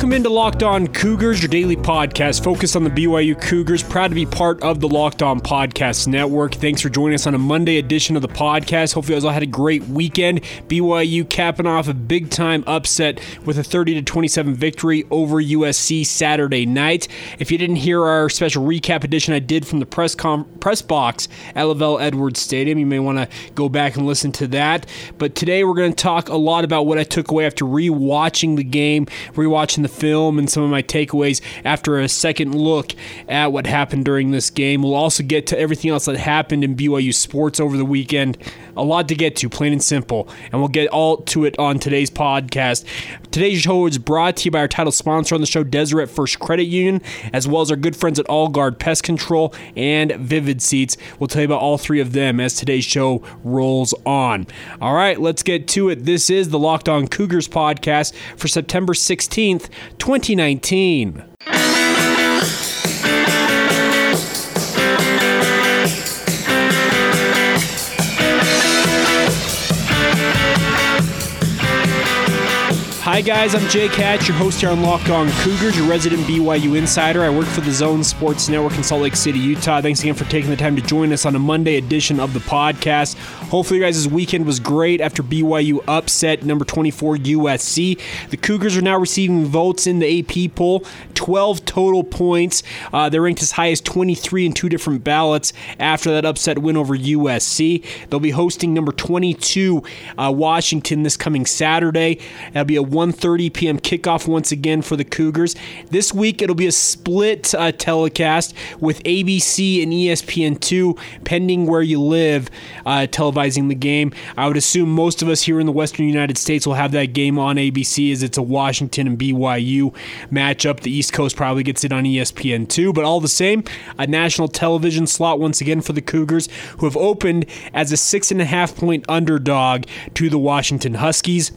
Welcome into Locked On Cougars, your daily podcast focused on the BYU Cougars. Proud to be part of the Locked On Podcast Network. Thanks for joining us on a Monday edition of the podcast. Hopefully, you guys all had a great weekend. BYU capping off a big time upset with a 30 to 27 victory over USC Saturday night. If you didn't hear our special recap edition I did from the press com- press box at LaVell Edwards Stadium, you may want to go back and listen to that. But today we're going to talk a lot about what I took away after rewatching the game, rewatching the film and some of my takeaways after a second look at what happened during this game. We'll also get to everything else that happened in BYU sports over the weekend. A lot to get to, plain and simple. And we'll get all to it on today's podcast. Today's show is brought to you by our title sponsor on the show, Deseret First Credit Union, as well as our good friends at All Guard Pest Control and Vivid Seats. We'll tell you about all three of them as today's show rolls on. All right, let's get to it. This is the Locked On Cougars podcast for September 16th, 2019. Hi, guys. I'm Jake Hatch, your host here on Locked On Cougars, your resident BYU insider. I work for the Zone Sports Network in Salt Lake City, Utah. Thanks again for taking the time to join us on a Monday edition of the podcast. Hopefully, you guys' weekend was great after BYU upset number 24 USC. The Cougars are now receiving votes in the AP poll, 12 total points. Uh, they're ranked as high as 23 in two different ballots after that upset win over USC. They'll be hosting number 22 uh, Washington this coming Saturday. That'll be a 1:30 p.m. kickoff once again for the Cougars. This week it'll be a split uh, telecast with ABC and ESPN2, pending where you live, uh, televising the game. I would assume most of us here in the Western United States will have that game on ABC, as it's a Washington and BYU matchup. The East Coast probably gets it on ESPN2, but all the same, a national television slot once again for the Cougars, who have opened as a six and a half point underdog to the Washington Huskies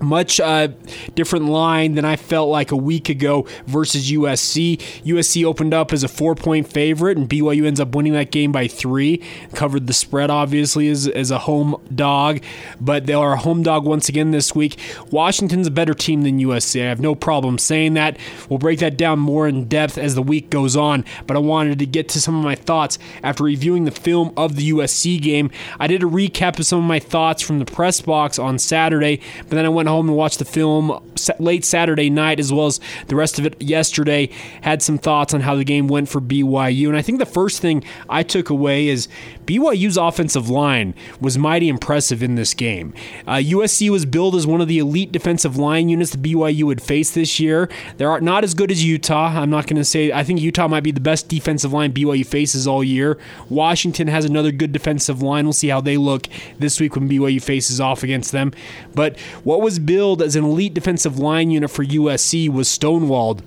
much uh, different line than I felt like a week ago versus USC. USC opened up as a four point favorite, and BYU ends up winning that game by three. Covered the spread, obviously, as, as a home dog, but they are a home dog once again this week. Washington's a better team than USC. I have no problem saying that. We'll break that down more in depth as the week goes on, but I wanted to get to some of my thoughts after reviewing the film of the USC game. I did a recap of some of my thoughts from the press box on Saturday, but then I went home and watched the film late Saturday night as well as the rest of it yesterday. Had some thoughts on how the game went for BYU. And I think the first thing I took away is BYU's offensive line was mighty impressive in this game. Uh, USC was billed as one of the elite defensive line units the BYU would face this year. They're not as good as Utah. I'm not going to say, I think Utah might be the best defensive line BYU faces all year. Washington has another good defensive line. We'll see how they look this week when BYU faces off against them. But what was billed as an elite defensive line unit for USC was stonewalled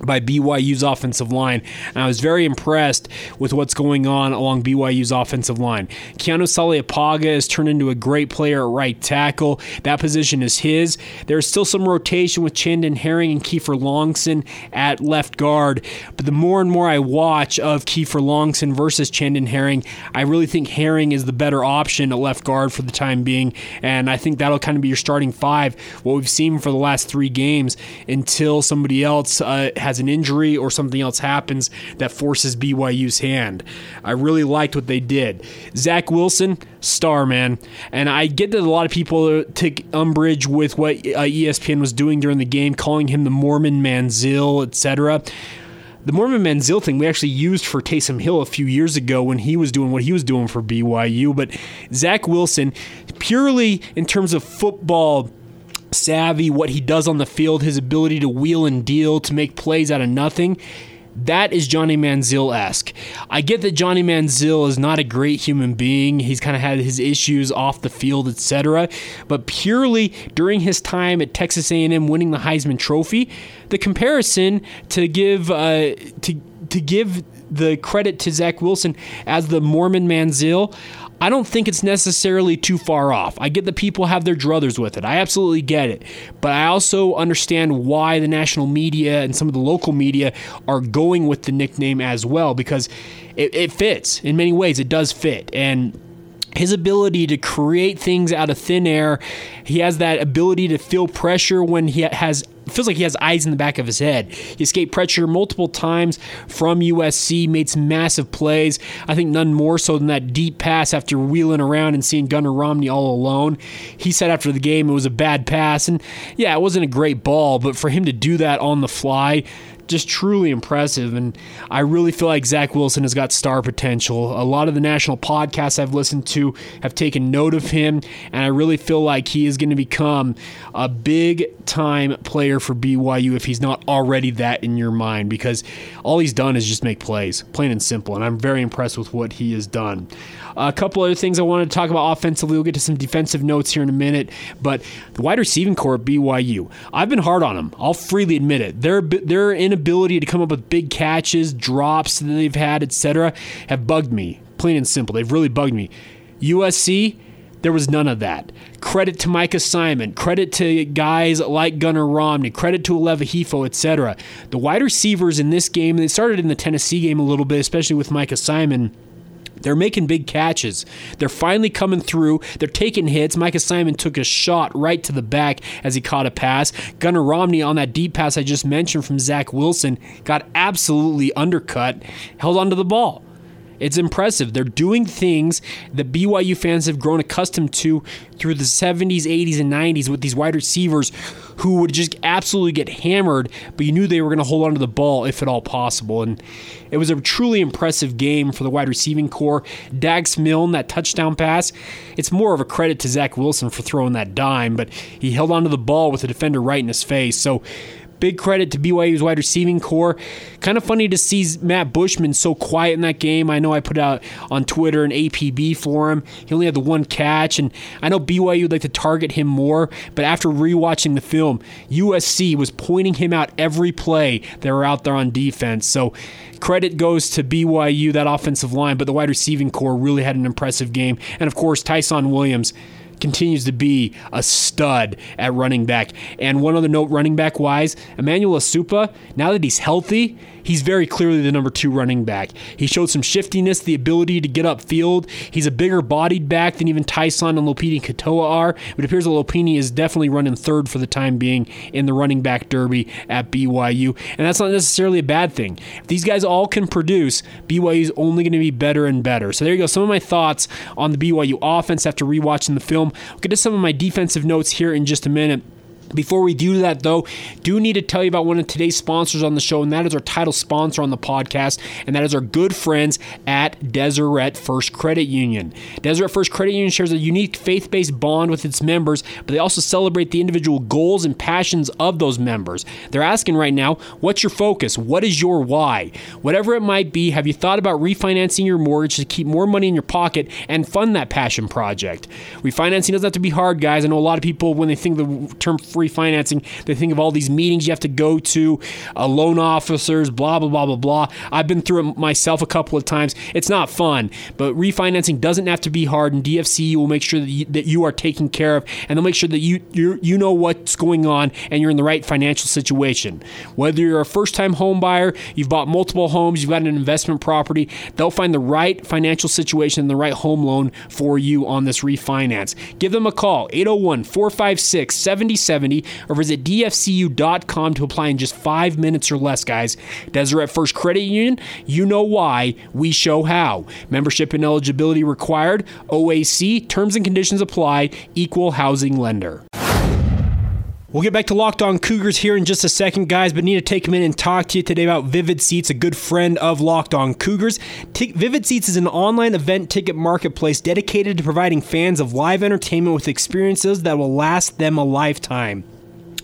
by BYU's offensive line. And I was very impressed with what's going on along BYU's offensive line. Keanu Saleapaga has turned into a great player at right tackle. That position is his. There's still some rotation with Chandon Herring and Kiefer Longson at left guard. But the more and more I watch of Kiefer Longson versus Chandon Herring, I really think Herring is the better option at left guard for the time being. And I think that'll kind of be your starting five, what we've seen for the last three games until somebody else uh, has an injury or something else happens that forces BYU's hand. I really liked what they did. Zach Wilson, star man, and I get that a lot of people take umbrage with what uh, ESPN was doing during the game, calling him the Mormon Manziel, etc the Mormon Manziel thing we actually used for Taysom Hill a few years ago when he was doing what he was doing for BYU. But Zach Wilson, purely in terms of football savvy, what he does on the field, his ability to wheel and deal, to make plays out of nothing. That is Johnny Manziel esque. I get that Johnny Manziel is not a great human being. He's kind of had his issues off the field, etc. But purely during his time at Texas A&M winning the Heisman Trophy, the comparison to give uh, to to give the credit to Zach Wilson as the Mormon Manziel, I don't think it's necessarily too far off. I get that people have their druthers with it. I absolutely get it. But I also understand why the national media and some of the local media are going with the nickname as well because it, it fits. In many ways, it does fit. And his ability to create things out of thin air. He has that ability to feel pressure when he has feels like he has eyes in the back of his head. He escaped pressure multiple times from USC, made some massive plays. I think none more so than that deep pass after wheeling around and seeing Gunnar Romney all alone. He said after the game it was a bad pass, and yeah, it wasn't a great ball, but for him to do that on the fly, just truly impressive. And I really feel like Zach Wilson has got star potential. A lot of the national podcasts I've listened to have taken note of him, and I really feel like he is going to become a big time player for BYU if he's not already that in your mind because all he's done is just make plays, plain and simple. And I'm very impressed with what he has done. A couple other things I wanted to talk about offensively. We'll get to some defensive notes here in a minute, but the wide receiving core at BYU, I've been hard on them. I'll freely admit it. Their their inability to come up with big catches, drops that they've had, etc., have bugged me. Plain and simple, they've really bugged me. USC, there was none of that. Credit to Micah Simon, credit to guys like Gunnar Romney, credit to Aleva Hifo, etc. The wide receivers in this game, they started in the Tennessee game a little bit, especially with Micah Simon they're making big catches. They're finally coming through. They're taking hits. Micah Simon took a shot right to the back as he caught a pass. Gunnar Romney on that deep pass I just mentioned from Zach Wilson got absolutely undercut, held onto the ball. It's impressive. They're doing things that BYU fans have grown accustomed to through the 70s, 80s, and 90s with these wide receivers who would just absolutely get hammered, but you knew they were going to hold onto the ball if at all possible. And it was a truly impressive game for the wide receiving core. Dax Milne, that touchdown pass, it's more of a credit to Zach Wilson for throwing that dime, but he held onto the ball with the defender right in his face. So Big credit to BYU's wide receiving core. Kind of funny to see Matt Bushman so quiet in that game. I know I put out on Twitter an APB for him. He only had the one catch, and I know BYU would like to target him more, but after rewatching the film, USC was pointing him out every play they were out there on defense. So credit goes to BYU, that offensive line, but the wide receiving core really had an impressive game. And of course, Ty'Son Williams continues to be a stud at running back. And one other note, running back wise, Emmanuel Esukpa, now that he's healthy, he's very clearly the number two running back. He showed some shiftiness, the ability to get upfield. He's a bigger bodied back than even Ty'Son and Lopini Katoa are. It appears that Lopini is definitely running third for the time being in the running back derby at BYU. And that's not necessarily a bad thing. If these guys all can produce, BYU is only going to be better and better. So there you go. Some of my thoughts on the BYU offense after rewatching the film. We'll get to some of my defensive notes here in just a minute. Before we do that, though, do need to tell you about one of today's sponsors on the show, and that is our title sponsor on the podcast, and that is our good friends at Deseret First Credit Union. Deseret First Credit Union shares a unique faith based bond with its members, but they also celebrate the individual goals and passions of those members. They're asking right now, what's your focus? What is your why? Whatever it might be, have you thought about refinancing your mortgage to keep more money in your pocket and fund that passion project? Refinancing doesn't have to be hard, guys. I know a lot of people, when they think the term refinancing. They think of all these meetings you have to go to, uh, loan officers, blah, blah, blah, blah, blah. I've been through it myself a couple of times. It's not fun, but refinancing doesn't have to be hard, and DFC will make sure that you, that you are taken care of, and they'll make sure that you you you know what's going on and you're in the right financial situation. Whether you're a first time home buyer, you've bought multiple homes, you've got an investment property, they'll find the right financial situation and the right home loan for you on this refinance. Give them a call, 801 456 7070, or visit dfcu.com to apply in just five minutes or less, guys. Deseret First Credit Union, you know why, we show how. Membership and eligibility required, OAC, terms and conditions apply, equal housing lender. We'll get back to Locked On Cougars here in just a second, guys, but need to take a minute and talk to you today about Vivid Seats, a good friend of Locked On Cougars. T- Vivid Seats is an online event ticket marketplace dedicated to providing fans of live entertainment with experiences that will last them a lifetime.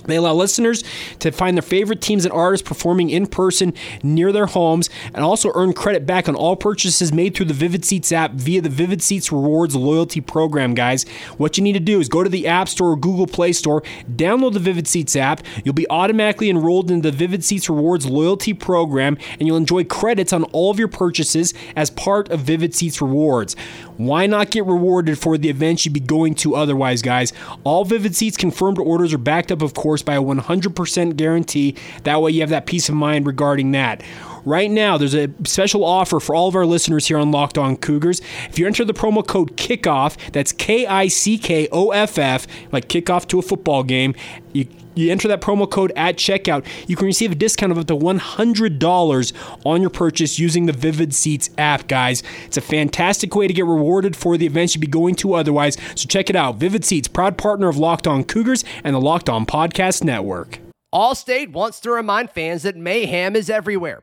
They allow listeners to find their favorite teams and artists performing in person near their homes and also earn credit back on all purchases made through the Vivid Seats app via the Vivid Seats Rewards loyalty program, guys. What you need to do is go to the App Store or Google Play Store, download the Vivid Seats app. You'll be automatically enrolled in the Vivid Seats Rewards loyalty program and you'll enjoy credits on all of your purchases as part of Vivid Seats Rewards. Why not get rewarded for the events you'd be going to otherwise, guys? All Vivid Seats confirmed orders are backed up, of course, by a 100% guarantee. That way you have that peace of mind regarding that. Right now, there's a special offer for all of our listeners here on Locked On Cougars. If you enter the promo code KICKOFF, that's K I C K O F F, like kickoff to a football game, you you enter that promo code at checkout, you can receive a discount of up to $100 on your purchase using the Vivid Seats app, guys. It's a fantastic way to get rewarded for the events you'd be going to otherwise. So check it out. Vivid Seats, proud partner of Locked On Cougars and the Locked On Podcast Network. Allstate wants to remind fans that mayhem is everywhere,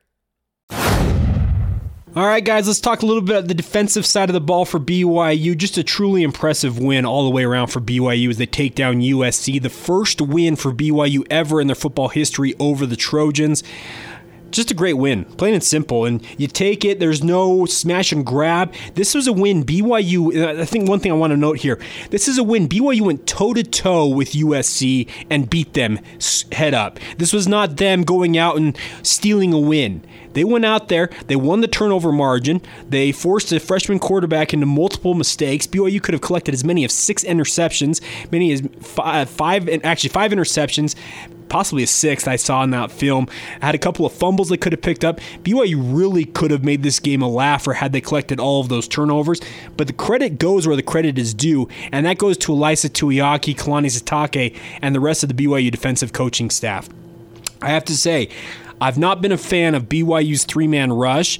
All right, guys, let's talk a little bit about the defensive side of the ball for BYU. Just a truly impressive win all the way around for BYU as they take down USC. The first win for BYU ever in their football history over the Trojans just a great win, plain and simple. And you take it, there's no smash and grab. This was a win. BYU, uh, I think one thing I want to note here this is a win. BYU went toe to toe with USC and beat them head up. This was not them going out and stealing a win. They went out there, they won the turnover margin, they forced a freshman quarterback into multiple mistakes. BYU could have collected as many as six interceptions, many as uh, five, five actually five interceptions possibly a sixth I saw in that film. Had a couple of fumbles they could have picked up. BYU really could have made this game a laugher had they collected all of those turnovers. But the credit goes where the credit is due, and that goes to Elisa Tuiaki, Kalani Sitake, and the rest of the BYU defensive coaching staff. I have to say, I've not been a fan of BYU's three man rush.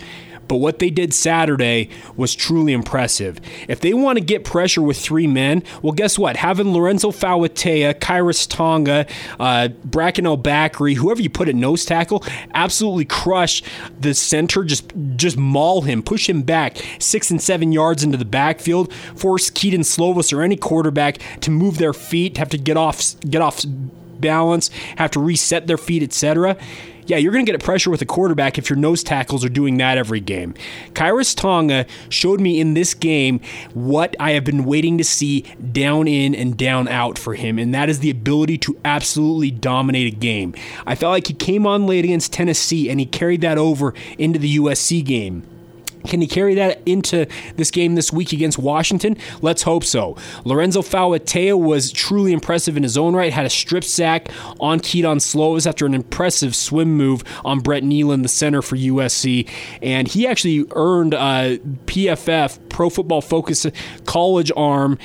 But what they did Saturday was truly impressive. If they want to get pressure with three men, well, guess what? Having Lorenzo Fauatea, Khyiris Tonga, uh, Bracken El-Bakri, whoever you put at nose tackle, absolutely crush the center, just just maul him, push him back six and seven yards into the backfield, force Kedon Slovis or any quarterback to move their feet, have to get off get off balance, have to reset their feet, etc yeah, you're going to get a pressure with a quarterback if your nose tackles are doing that every game. Khyiris Tonga showed me in this game what I have been waiting to see down in and down out for him, and that is the ability to absolutely dominate a game. I felt like he came on late against Tennessee and he carried that over into the USC game. Can he carry that into this game this week against Washington? Let's hope so. Lorenzo Fauatea was truly impressive in his own right, had a strip sack on Kedon Slovis after an impressive swim move on Brett Neilon, the center for USC. And he actually earned a PFF, Pro Football Focus College Arm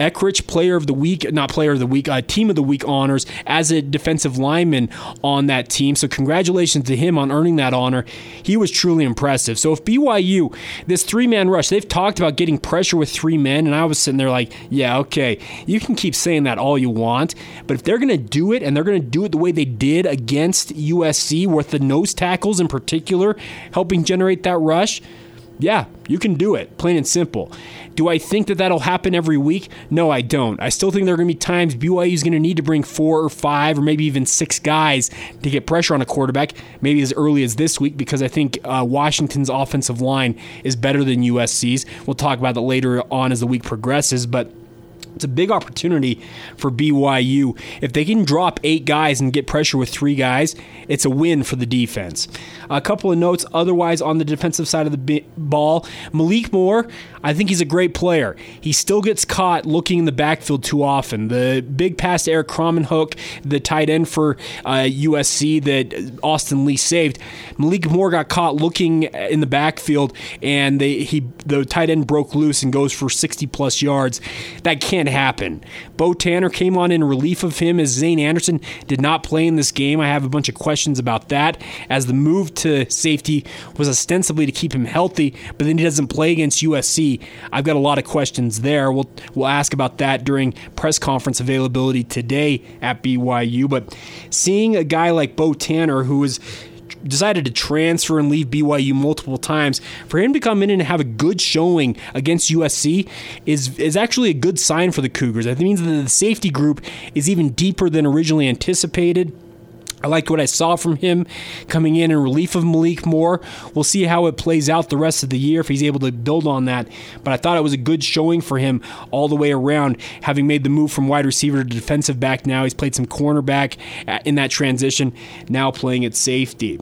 Eckrich Player of the Week, not Player of the Week, uh, Team of the Week honors as a defensive lineman on that team. So congratulations to him on earning that honor. He was truly impressive. So if BYU, this three man rush, they've talked about getting pressure with three men, and I was sitting there like, yeah, okay, you can keep saying that all you want, but if they're going to do it and they're going to do it the way they did against USC, with the nose tackles in particular helping generate that rush, yeah, you can do it, plain and simple. Do I think that that'll happen every week? No, I don't. I still think there are going to be times BYU is going to need to bring four or five or maybe even six guys to get pressure on a quarterback, maybe as early as this week, because I think uh, Washington's offensive line is better than USC's. We'll talk about that later on as the week progresses, but it's a big opportunity for BYU. If they can drop eight guys and get pressure with three guys, it's a win for the defense. A couple of notes otherwise on the defensive side of the ball. Malik Moore, I think he's a great player. He still gets caught looking in the backfield too often. The big pass to Erik Krommenhoek, the tight end for uh, USC that Austin Lee saved, Malik Moore got caught looking in the backfield, and they, he the tight end broke loose and goes for 60 plus yards. That can't can't happen. Beau Tanner came on in relief of him as Zayne Anderson did not play in this game. I have a bunch of questions about that, as the move to safety was ostensibly to keep him healthy, but then he doesn't play against USC. I've got a lot of questions there. We'll we'll ask about that during press conference availability today at BYU. But seeing a guy like Beau Tanner, who was decided to transfer and leave BYU multiple times, for him to come in and have a good showing against USC is is actually a good sign for the Cougars. That means that the safety group is even deeper than originally anticipated. I liked what I saw from him coming in in relief of Malik Moore. We'll see how it plays out the rest of the year if he's able to build on that. But I thought it was a good showing for him all the way around, having made the move from wide receiver to defensive back now. He's played some cornerback in that transition, now playing at safety.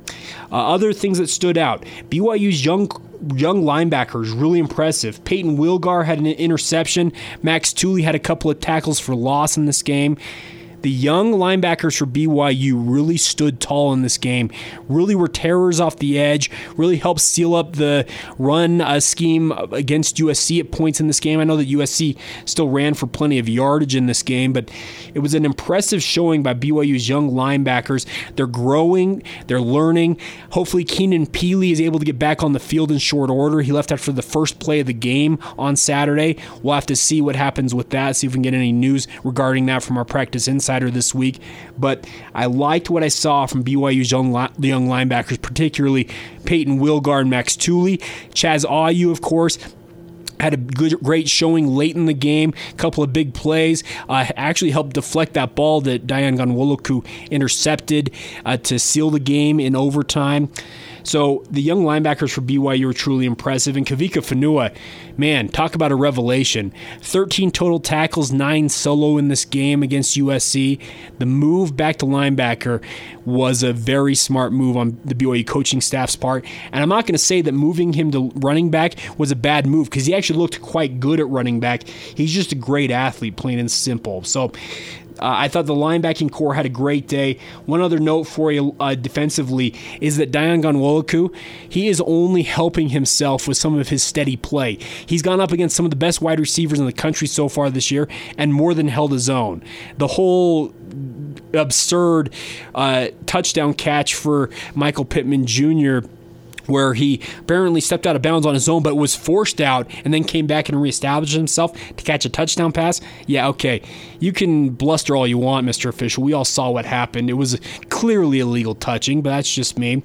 Uh, other things that stood out BYU's young young linebackers, really impressive. Payton Wilgar had an interception. Max Tooley had a couple of tackles for loss in this game. The young linebackers for BYU really stood tall in this game, really were terrors off the edge, really helped seal up the run uh, scheme against USC at points in this game. I know that USC still ran for plenty of yardage in this game, but it was an impressive showing by BYU's young linebackers. They're growing, they're learning. Hopefully, Keenan Pili is able to get back on the field in short order. He left after the first play of the game on Saturday. We'll have to see what happens with that, see if we can get any news regarding that from our practice insight this week, but I liked what I saw from BYU's young, young linebackers, particularly Payton Wilgar and Max Tooley. Chaz Ayu, of course, had a good, great showing late in the game. A couple of big plays. Uh, actually helped deflect that ball that Dayan Ghanwoloku intercepted uh, to seal the game in overtime. So the young linebackers for BYU were truly impressive. And Kavika Fonua, man, talk about a revelation. 13 total tackles, 9 solo in this game against USC. The move back to linebacker was a very smart move on the BYU coaching staff's part. And I'm not going to say that moving him to running back was a bad move because he actually looked quite good at running back. He's just a great athlete, plain and simple. So uh, I thought the linebacking core had a great day. One other note for you uh, defensively is that Dayan Ghanwoloku, he is only helping himself with some of his steady play. He's gone up against some of the best wide receivers in the country so far this year and more than held his own. The whole absurd uh, touchdown catch for Michael Pittman Jr where he apparently stepped out of bounds on his own, but was forced out and then came back and reestablished himself to catch a touchdown pass. Yeah, okay. You can bluster all you want, Mr. Official. We all saw what happened. It was clearly illegal touching, but that's just me.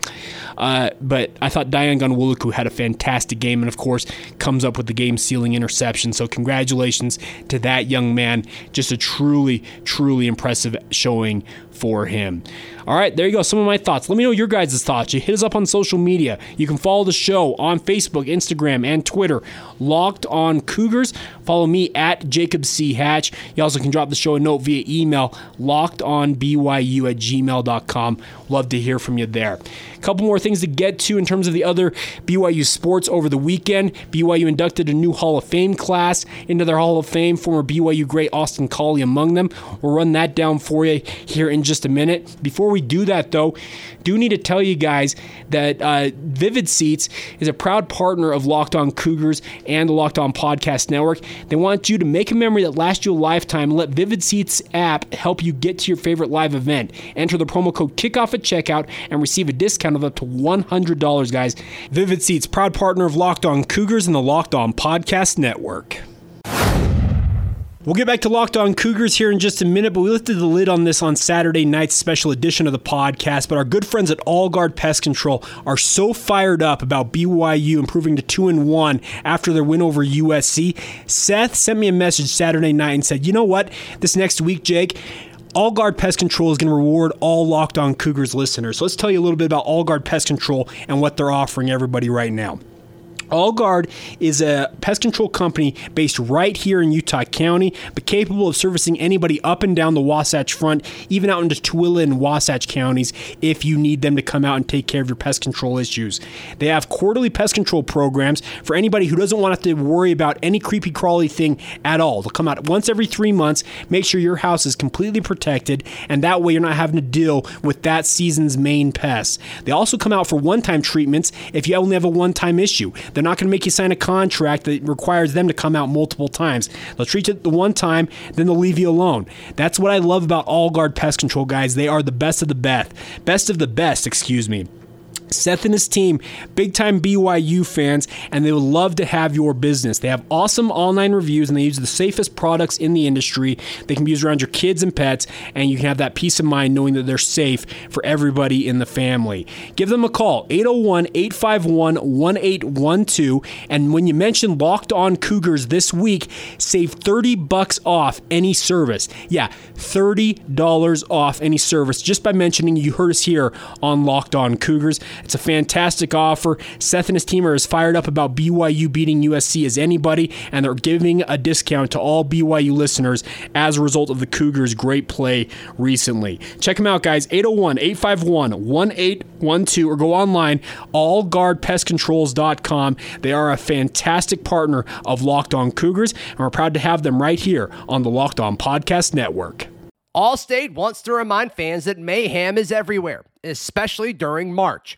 Uh, but I thought Dayan Ghanwoloku had a fantastic game and, of course, comes up with the game sealing interception. So, congratulations to that young man. Just a truly, truly impressive showing for him. All right, there you go. Some of my thoughts. Let me know your guys' thoughts. You hit us up on social media. You can follow the show on Facebook, Instagram, and Twitter. Locked on Cougars. Follow me at Jacob C. Hatch. You also can drop the show a note via email, lockedonbyu at gmail.com. Love to hear from you there. A couple more things to get to in terms of the other BYU sports over the weekend. BYU inducted a new Hall of Fame class into their Hall of Fame, former BYU great Austin Collie among them. We'll run that down for you here in just a minute. Before we do that, though, do need to tell you guys that uh, Vivid Seats is a proud partner of Locked On Cougars and the Locked On Podcast Network. They want you to make a memory that lasts you a lifetime let Vivid Seats app help you get to your favorite live event. Enter the promo code KICKOFF at checkout and receive a discount of up to $100, guys. Vivid Seats, proud partner of Locked On Cougars and the Locked On Podcast Network. We'll get back to Locked On Cougars here in just a minute, but we lifted the lid on this on Saturday night's special edition of the podcast. But our good friends at All Guard Pest Control are so fired up about BYU improving to two and one after their win over USC. Seth sent me a message Saturday night and said, "You know what? This next week, Jake." All Guard Pest Control is going to reward all Locked On Cougars listeners. So let's tell you a little bit about All Guard Pest Control and what they're offering everybody right now. AllGuard is a pest control company based right here in Utah County, but capable of servicing anybody up and down the Wasatch Front, even out into Tooele and Wasatch counties, if you need them to come out and take care of your pest control issues. They have quarterly pest control programs for anybody who doesn't want to have to worry about any creepy crawly thing at all. They'll come out once every three months, make sure your house is completely protected, and that way you're not having to deal with that season's main pests. They also come out for one time treatments if you only have a one time issue. They're not going to make you sign a contract that requires them to come out multiple times. They'll treat you the one time, then they'll leave you alone. That's what I love about All Guard Pest Control, guys. They are the best of the best. Best of the best, excuse me. Seth and his team, big time BYU fans, and they would love to have your business. They have awesome online reviews and they use the safest products in the industry. They can be used around your kids and pets, and you can have that peace of mind knowing that they're safe for everybody in the family. Give them a call, 801 851 1812. And when you mention Locked On Cougars this week, save 30 bucks off any service. Yeah, $30 off any service just by mentioning you heard us here on Locked On Cougars. It's a fantastic offer. Seth and his team are as fired up about BYU beating USC as anybody, and they're giving a discount to all BYU listeners as a result of the Cougars' great play recently. Check them out, guys. 801 851 1812 or go online, allguardpestcontrols.com. They are a fantastic partner of Locked On Cougars, and we're proud to have them right here on the Locked On Podcast Network. Allstate wants to remind fans that mayhem is everywhere, especially during March.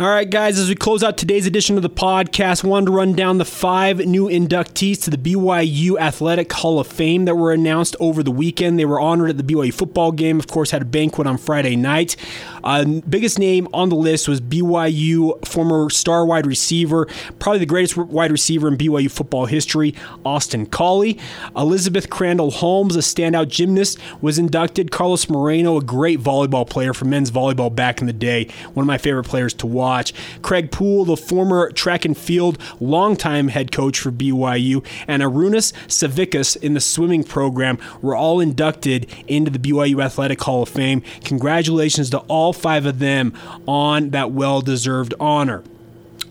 All right, guys, as we close out today's edition of the podcast, wanted to run down the five new inductees to the BYU Athletic Hall of Fame that were announced over the weekend. They were honored at the BYU football game, of course, had a banquet on Friday night. Uh, biggest name on the list was BYU former star wide receiver, probably the greatest wide receiver in BYU football history, Austin Collie. Elizabeth Crandall Holmes, a standout gymnast, was inducted. Carlos Moreno, a great volleyball player for men's volleyball back in the day, one of my favorite players to watch watch. Craig Poole, the former track and field longtime head coach for BYU, and Arunas Savickas in the swimming program were all inducted into the BYU Athletic Hall of Fame. Congratulations to all five of them on that well deserved honor.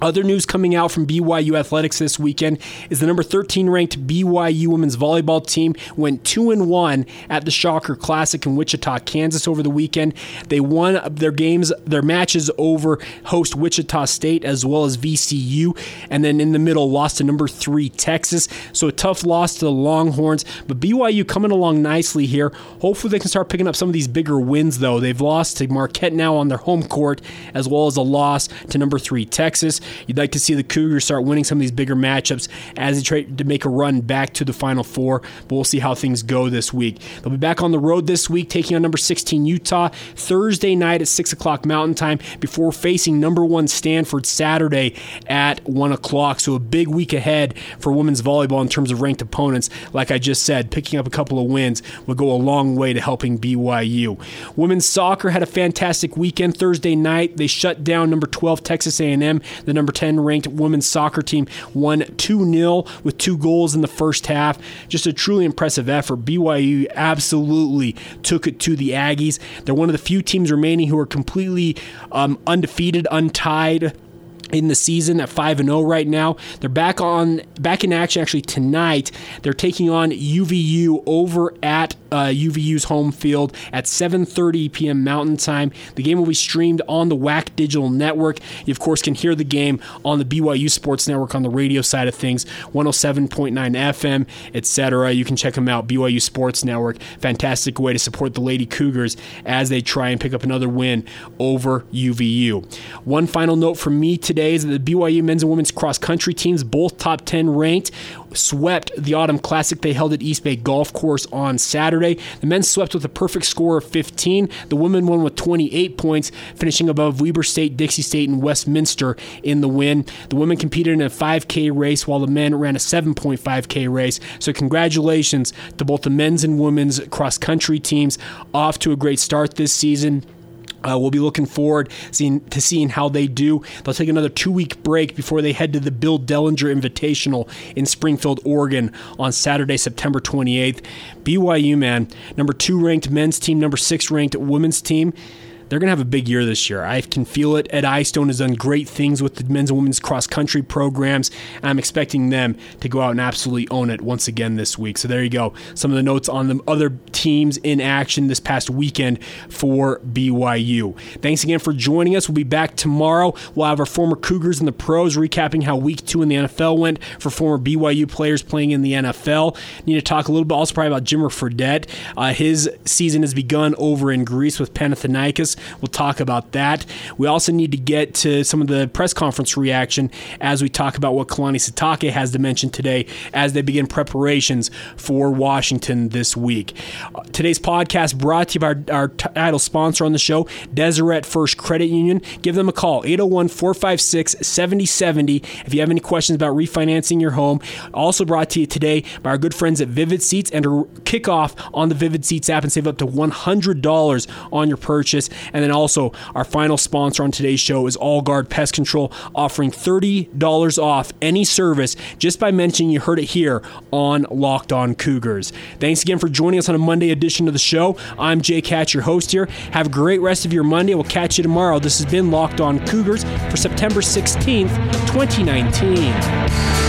Other news coming out from BYU athletics this weekend is the number 13 ranked BYU women's volleyball team went 2 and 1 at the Shocker Classic in Wichita, Kansas over the weekend. They won their games, their matches over host Wichita State as well as VCU, and then in the middle lost to number 3 Texas. So a tough loss to the Longhorns, but BYU coming along nicely here. Hopefully they can start picking up some of these bigger wins though. They've lost to Marquette now on their home court as well as a loss to number 3 Texas. You'd like to see the Cougars start winning some of these bigger matchups as they try to make a run back to the Final Four. But we'll see how things go this week. They'll be back on the road this week, taking on number 16 Utah Thursday night at 6 o'clock Mountain Time before facing number one Stanford Saturday at 1 o'clock. So a big week ahead for women's volleyball in terms of ranked opponents. Like I just said, picking up a couple of wins will go a long way to helping BYU. Women's soccer had a fantastic weekend Thursday night. They shut down number 12 Texas A&M, the number 10 ranked women's soccer team won 2 0 with two goals in the first half. Just a truly impressive effort. BYU absolutely took it to the Aggies. They're one of the few teams remaining who are completely um, undefeated, untied in the season at 5 and 0 right now. They're back on back in action actually tonight. They're taking on UVU over at uh, UVU's home field at 7:30 p.m. Mountain Time. The game will be streamed on the WAC Digital Network. You of course can hear the game on the BYU Sports Network on the radio side of things, 107.9 FM, etc. You can check them out BYU Sports Network. Fantastic way to support the Lady Cougars as they try and pick up another win over UVU. One final note from me today that the BYU men's and women's cross country teams both top 10 ranked swept the Autumn Classic they held at East Bay Golf Course on Saturday. The men swept with a perfect score of 15. The women won with 28 points, finishing above Weber State, Dixie State, and Westminster in the win. The women competed in a 5K race while the men ran a 7.5K race. So, congratulations to both the men's and women's cross country teams off to a great start this season. Uh, we'll be looking forward seeing, to seeing how they do. They'll take another two week break before they head to the Bill Dellinger Invitational in Springfield, Oregon on Saturday, September 28th. BYU, man, number two ranked men's team, number six ranked women's team they're going to have a big year this year. I can feel it. Ed Eyestone has done great things with the men's and women's cross country programs, I'm expecting them to go out and absolutely own it once again this week. So there you go. Some of the notes on the other teams in action this past weekend for BYU. Thanks again for joining us. We'll be back tomorrow. We'll have our former Cougars and the pros recapping how week two in the NFL went for former BYU players playing in the NFL. Need to talk a little bit also probably about Jimmer Fredette. Uh, his season has begun over in Greece with Panathinaikos. We'll talk about that. We also need to get to some of the press conference reaction as we talk about what Kalani Sitake has to mention today as they begin preparations for Washington this week. Uh, today's podcast brought to you by our, our title sponsor on the show, Deseret First Credit Union. Give them a call, 801 456 7070 if you have any questions about refinancing your home. Also brought to you today by our good friends at Vivid Seats and to kick off on the Vivid Seats app and save up to $100 on your purchase. And then also, our final sponsor on today's show is All Guard Pest Control, offering $30 off any service just by mentioning you heard it here on Locked On Cougars. Thanks again for joining us on a Monday edition of the show. I'm Jake Hatch, your host here. Have a great rest of your Monday. We'll catch you tomorrow. This has been Locked On Cougars for September 16th, 2019.